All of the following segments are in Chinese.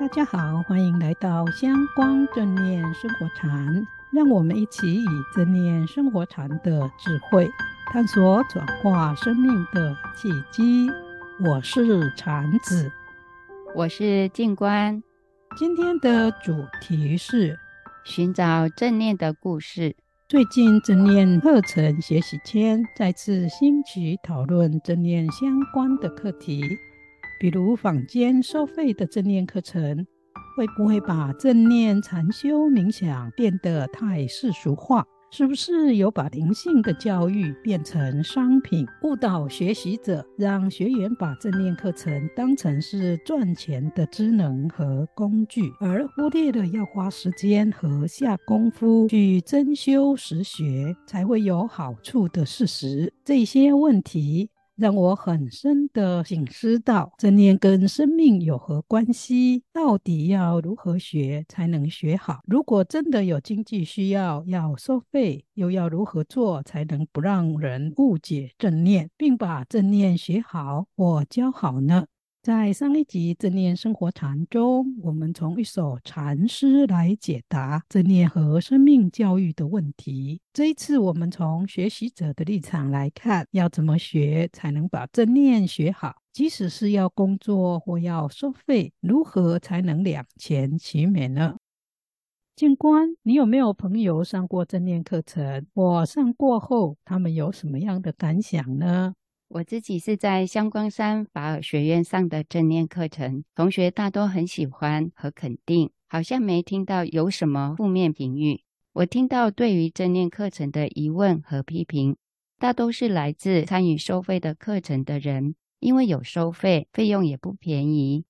大家好，欢迎来到香光正念生活禅，让我们一起以正念生活禅的智慧，探索转化生命的契机。我是禅子，我是静观。今天的主题是寻找正念的故事。最近正念课程学习圈再次兴起讨论正念相关的课题，比如坊间收费的正念课程，会不会把正念禅修冥想变得太世俗化？是不是有把灵性的教育变成商品，误导学习者，让学员把正念课程当成是赚钱的职能和工具，而忽略了要花时间和下功夫去真修实学才会有好处的事实？这些问题。让我很深的醒思到，正念跟生命有何关系？到底要如何学才能学好？如果真的有经济需要要收费，又要如何做才能不让人误解正念，并把正念学好或教好呢？在上一集正念生活禅中，我们从一首禅诗来解答正念和生命教育的问题。这一次，我们从学习者的立场来看，要怎么学才能把正念学好？即使是要工作或要收费，如何才能两全其美呢？静观，你有没有朋友上过正念课程？我上过后，他们有什么样的感想呢？我自己是在香光山法尔学院上的正念课程，同学大多很喜欢和肯定，好像没听到有什么负面评语。我听到对于正念课程的疑问和批评，大都是来自参与收费的课程的人，因为有收费，费用也不便宜，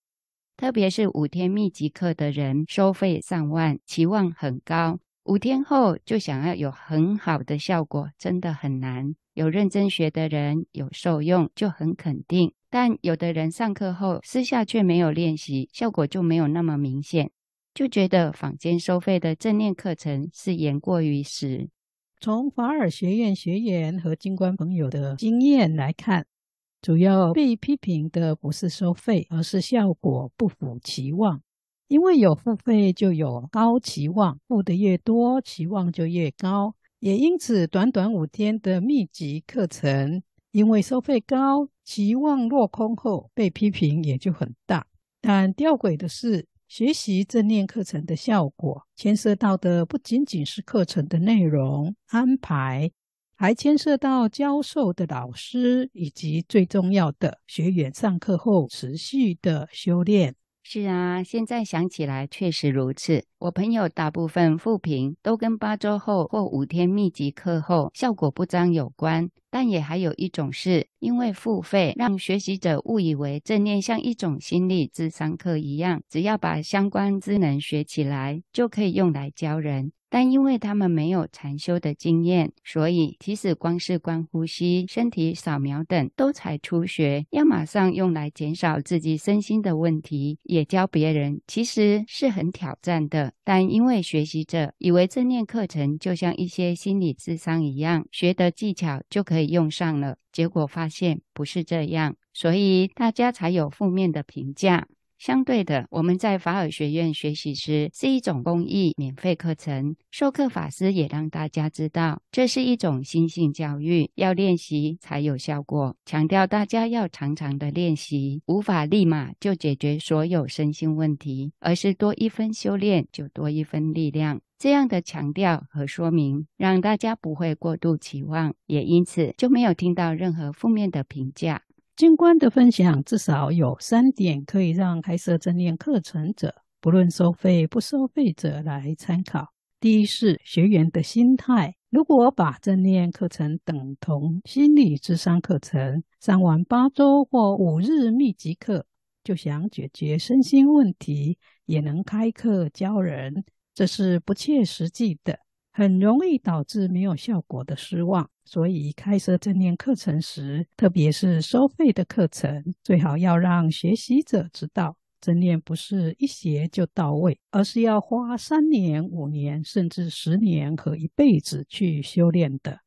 特别是五天密集课的人，收费上万，期望很高，五天后就想要有很好的效果，真的很难。有认真学的人有受用就很肯定，但有的人上课后私下却没有练习，效果就没有那么明显，就觉得坊间收费的正念课程是言过于实。从法尔学院学员和军官朋友的经验来看，主要被批评的不是收费，而是效果不符期望。因为有付费就有高期望，付的越多，期望就越高。也因此，短短五天的密集课程，因为收费高，期望落空后，被批评也就很大。但吊诡的是，学习正念课程的效果，牵涉到的不仅仅是课程的内容安排，还牵涉到教授的老师，以及最重要的学员上课后持续的修炼。是啊，现在想起来确实如此。我朋友大部分复评都跟八周后或五天密集课后效果不彰有关，但也还有一种是因为付费让学习者误以为正念像一种心理智商课一样，只要把相关知能学起来就可以用来教人。但因为他们没有禅修的经验，所以即使光是观呼吸、身体扫描等都才初学，要马上用来减少自己身心的问题，也教别人，其实是很挑战的。但因为学习者以为正念课程就像一些心理智商一样，学的技巧就可以用上了，结果发现不是这样，所以大家才有负面的评价。相对的，我们在法尔学院学习时是一种公益免费课程，授课法师也让大家知道，这是一种心性教育，要练习才有效果，强调大家要常常的练习，无法立马就解决所有身心问题，而是多一分修炼就多一分力量。这样的强调和说明，让大家不会过度期望，也因此就没有听到任何负面的评价。静观的分享至少有三点可以让开设正念课程者，不论收费不收费者来参考。第一是学员的心态，如果把正念课程等同心理智商课程，上完八周或五日密集课，就想解决身心问题，也能开课教人，这是不切实际的。很容易导致没有效果的失望，所以开设正念课程时，特别是收费的课程，最好要让学习者知道，正念不是一学就到位，而是要花三年、五年，甚至十年和一辈子去修炼的。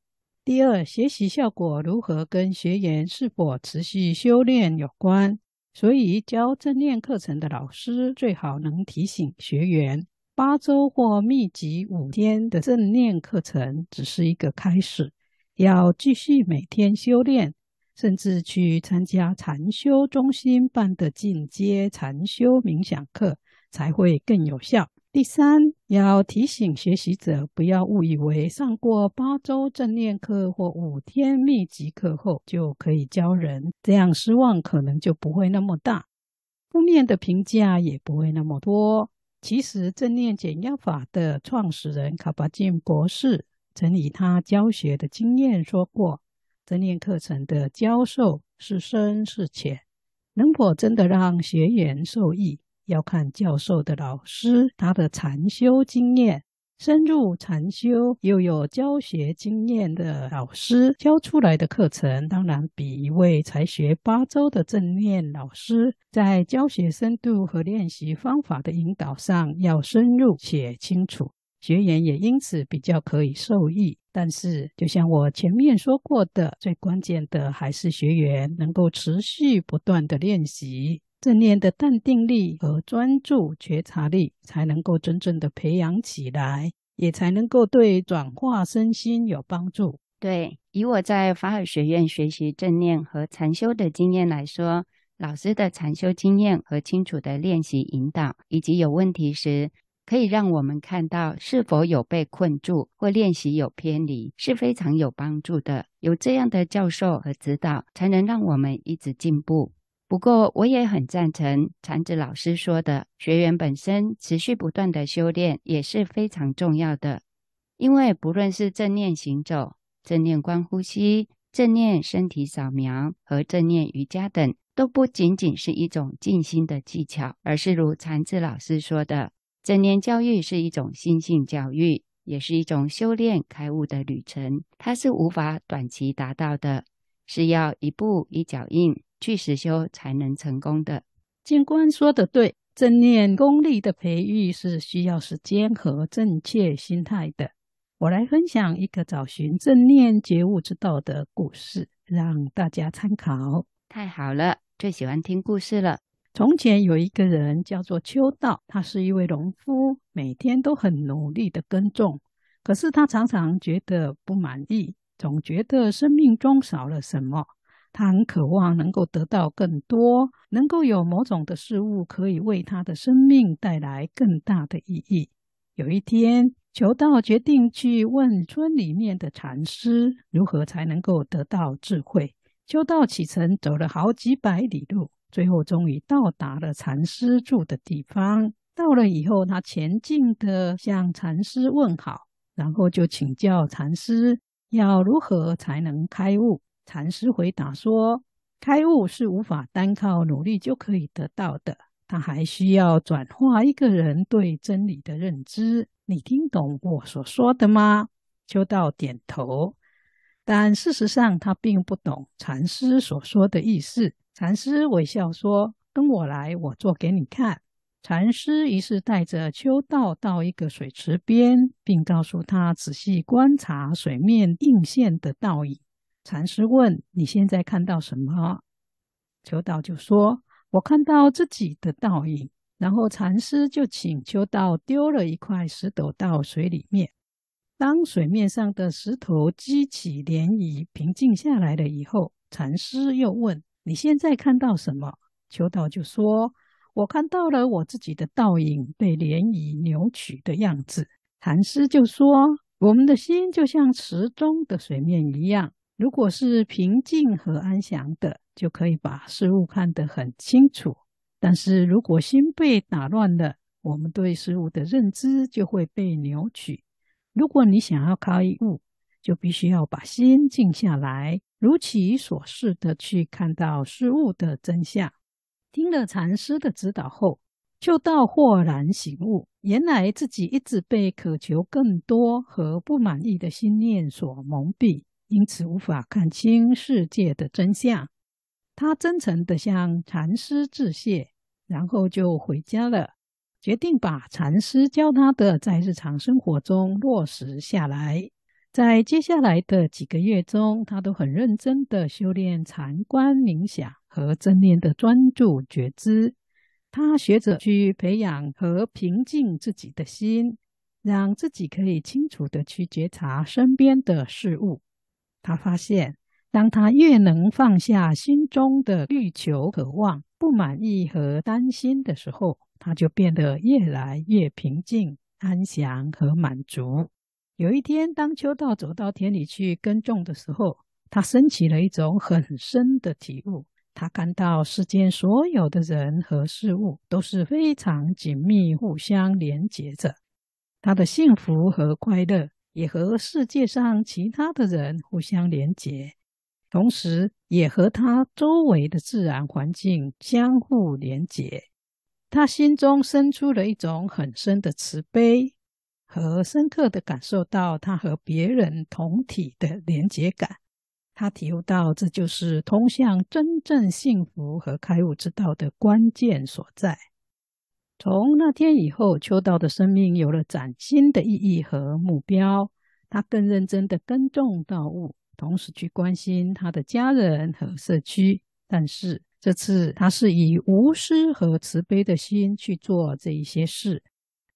第二，学习效果如何跟学员是否持续修炼有关。所以教正念课程的老师最好能提醒学员，八周或密集五天的正念课程只是一个开始，要继续每天修炼，甚至去参加禅修中心办的进阶禅修冥想课，才会更有效。第三，要提醒学习者不要误以为上过八周正念课或五天密集课后就可以教人，这样失望可能就不会那么大，负面的评价也不会那么多。其实，正念减压法的创始人卡巴金博士曾以他教学的经验说过，正念课程的教授是深是浅，能否真的让学员受益？要看教授的老师，他的禅修经验，深入禅修又有教学经验的老师教出来的课程，当然比一位才学八周的正念老师在教学深度和练习方法的引导上要深入且清楚，学员也因此比较可以受益。但是，就像我前面说过的，最关键的还是学员能够持续不断的练习。正念的淡定力和专注觉察力才能够真正的培养起来，也才能够对转化身心有帮助。对，以我在法尔学院学习正念和禅修的经验来说，老师的禅修经验和清楚的练习引导，以及有问题时可以让我们看到是否有被困住或练习有偏离，是非常有帮助的。有这样的教授和指导，才能让我们一直进步。不过，我也很赞成禅子老师说的，学员本身持续不断的修炼也是非常重要的。因为不论是正念行走、正念观呼吸、正念身体扫描和正念瑜伽等，都不仅仅是一种静心的技巧，而是如禅子老师说的，正念教育是一种心性教育，也是一种修炼开悟的旅程。它是无法短期达到的，是要一步一脚印。去实修才能成功的。静观说的对，正念功力的培育是需要时间和正确心态的。我来分享一个找寻正念觉悟之道的故事，让大家参考。太好了，最喜欢听故事了。从前有一个人叫做秋道，他是一位农夫，每天都很努力的耕种，可是他常常觉得不满意，总觉得生命中少了什么。他很渴望能够得到更多，能够有某种的事物可以为他的生命带来更大的意义。有一天，求道决定去问村里面的禅师，如何才能够得到智慧。求道启程走了好几百里路，最后终于到达了禅师住的地方。到了以后，他前进的向禅师问好，然后就请教禅师要如何才能开悟。禅师回答说：“开悟是无法单靠努力就可以得到的，他还需要转化一个人对真理的认知。你听懂我所说的吗？”秋道点头，但事实上他并不懂禅师所说的意思。禅师微笑说：“跟我来，我做给你看。”禅师于是带着秋道到一个水池边，并告诉他仔细观察水面映现的倒影。禅师问：“你现在看到什么？”秋道就说：“我看到自己的倒影。”然后禅师就请秋道丢了一块石头到水里面。当水面上的石头激起涟漪，平静下来了以后，禅师又问：“你现在看到什么？”秋道就说：“我看到了我自己的倒影被涟漪扭曲的样子。”禅师就说：“我们的心就像池中的水面一样。”如果是平静和安详的，就可以把事物看得很清楚。但是如果心被打乱了，我们对事物的认知就会被扭曲。如果你想要开悟，就必须要把心静下来，如其所示的去看到事物的真相。听了禅师的指导后，就到豁然醒悟，原来自己一直被渴求更多和不满意的心念所蒙蔽。因此无法看清世界的真相。他真诚地向禅师致谢，然后就回家了，决定把禅师教他的在日常生活中落实下来。在接下来的几个月中，他都很认真地修炼禅观冥想和正念的专注觉知。他学着去培养和平静自己的心，让自己可以清楚地去觉察身边的事物。他发现，当他越能放下心中的欲求、渴望、不满意和担心的时候，他就变得越来越平静、安详和满足。有一天，当秋道走到田里去耕种的时候，他升起了一种很深的体悟。他看到世间所有的人和事物都是非常紧密、互相连结着。他的幸福和快乐也和世界上其他的人互相连结，同时也和他周围的自然环境相互连结。他心中生出了一种很深的慈悲，和深刻地感受到他和别人同体的连结感。他体悟到，这就是通向真正幸福和开悟之道的关键所在。从那天以后，秋道的生命有了崭新的意义和目标。他更认真地耕种稻物，同时去关心他的家人和社区。但是这次，他是以无私和慈悲的心去做这一些事。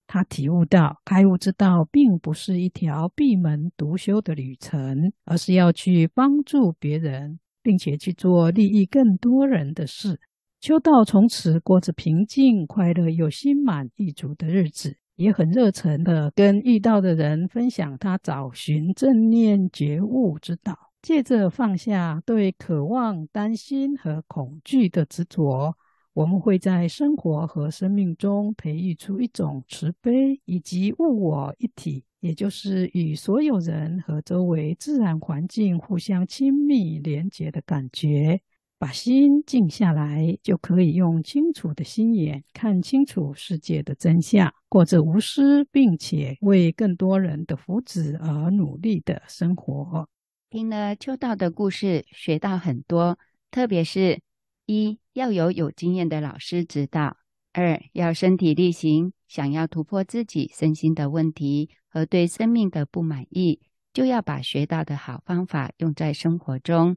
他体悟到，开悟之道并不是一条闭门独修的旅程，而是要去帮助别人，并且去做利益更多人的事。秋道从此过着平静、快乐又心满意足的日子，也很热忱地跟遇到的人分享他找寻正念觉悟之道，借着放下对渴望、担心和恐惧的执着。我们会在生活和生命中培育出一种慈悲以及物我一体，也就是与所有人和周围自然环境互相亲密连结的感觉。把心静下来，就可以用清楚的心眼看清楚世界的真相，过着无私并且为更多人的福祉而努力的生活。听了秋道的故事，学到很多，特别是。一要有有经验的老师指导；二要身体力行，想要突破自己身心的问题和对生命的不满意，就要把学到的好方法用在生活中。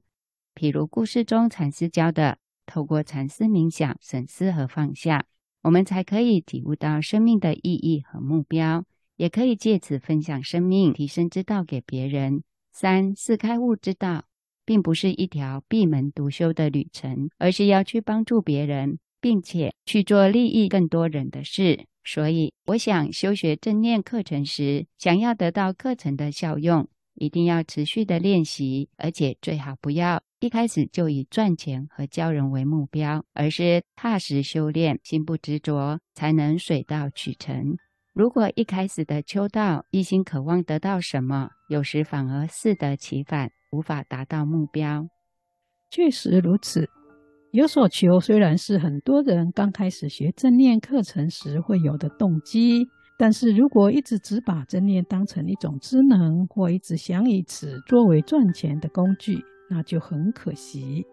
譬如故事中禅师教的，透过禅思冥想、审思和放下，我们才可以体悟到生命的意义和目标，也可以借此分享生命提升之道给别人。三是开悟之道。并不是一条闭门独修的旅程，而是要去帮助别人，并且去做利益更多人的事。所以，我想修学正念课程时，想要得到课程的效用，一定要持续的练习，而且最好不要一开始就以赚钱和教人为目标，而是踏实修炼，心不执着，才能水到渠成。如果一开始的秋道一心渴望得到什么，有时反而适得其反。无法达到目标，确实如此。有所求虽然是很多人刚开始学正念课程时会有的动机，但是如果一直只把正念当成一种职能，或一直想以此作为赚钱的工具，那就很可惜。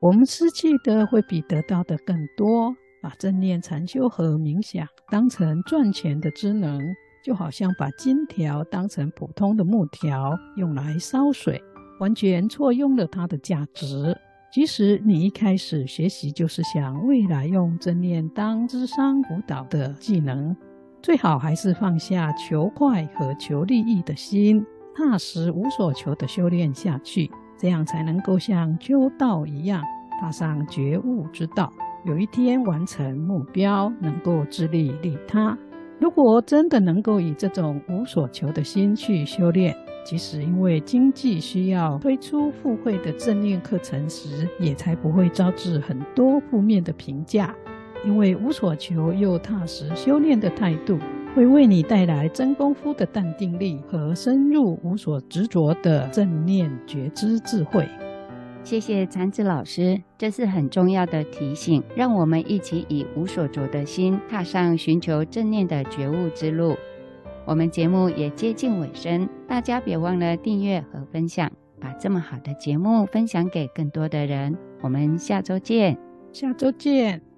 我们失去的会比得到的更多。把正念禅修和冥想当成赚钱的职能，就好像把金条当成普通的木条用来烧水。完全错用了它的价值。即使你一开始学习就是想未来用正念当智商辅导的技能，最好还是放下求快和求利益的心，踏实无所求的修炼下去，这样才能够像秋道一样踏上觉悟之道，有一天完成目标，能够自利利他。如果真的能够以这种无所求的心去修炼，即使因为经济需要推出付费的正念课程时，也才不会招致很多负面的评价。因为无所求又踏实修炼的态度，会为你带来真功夫的淡定力和深入无所执着的正念觉知智慧。谢谢禅子老师，这是很重要的提醒，让我们一起以无所着的心，踏上寻求正念的觉悟之路。我们节目也接近尾声，大家别忘了订阅和分享，把这么好的节目分享给更多的人。我们下周见，下周见。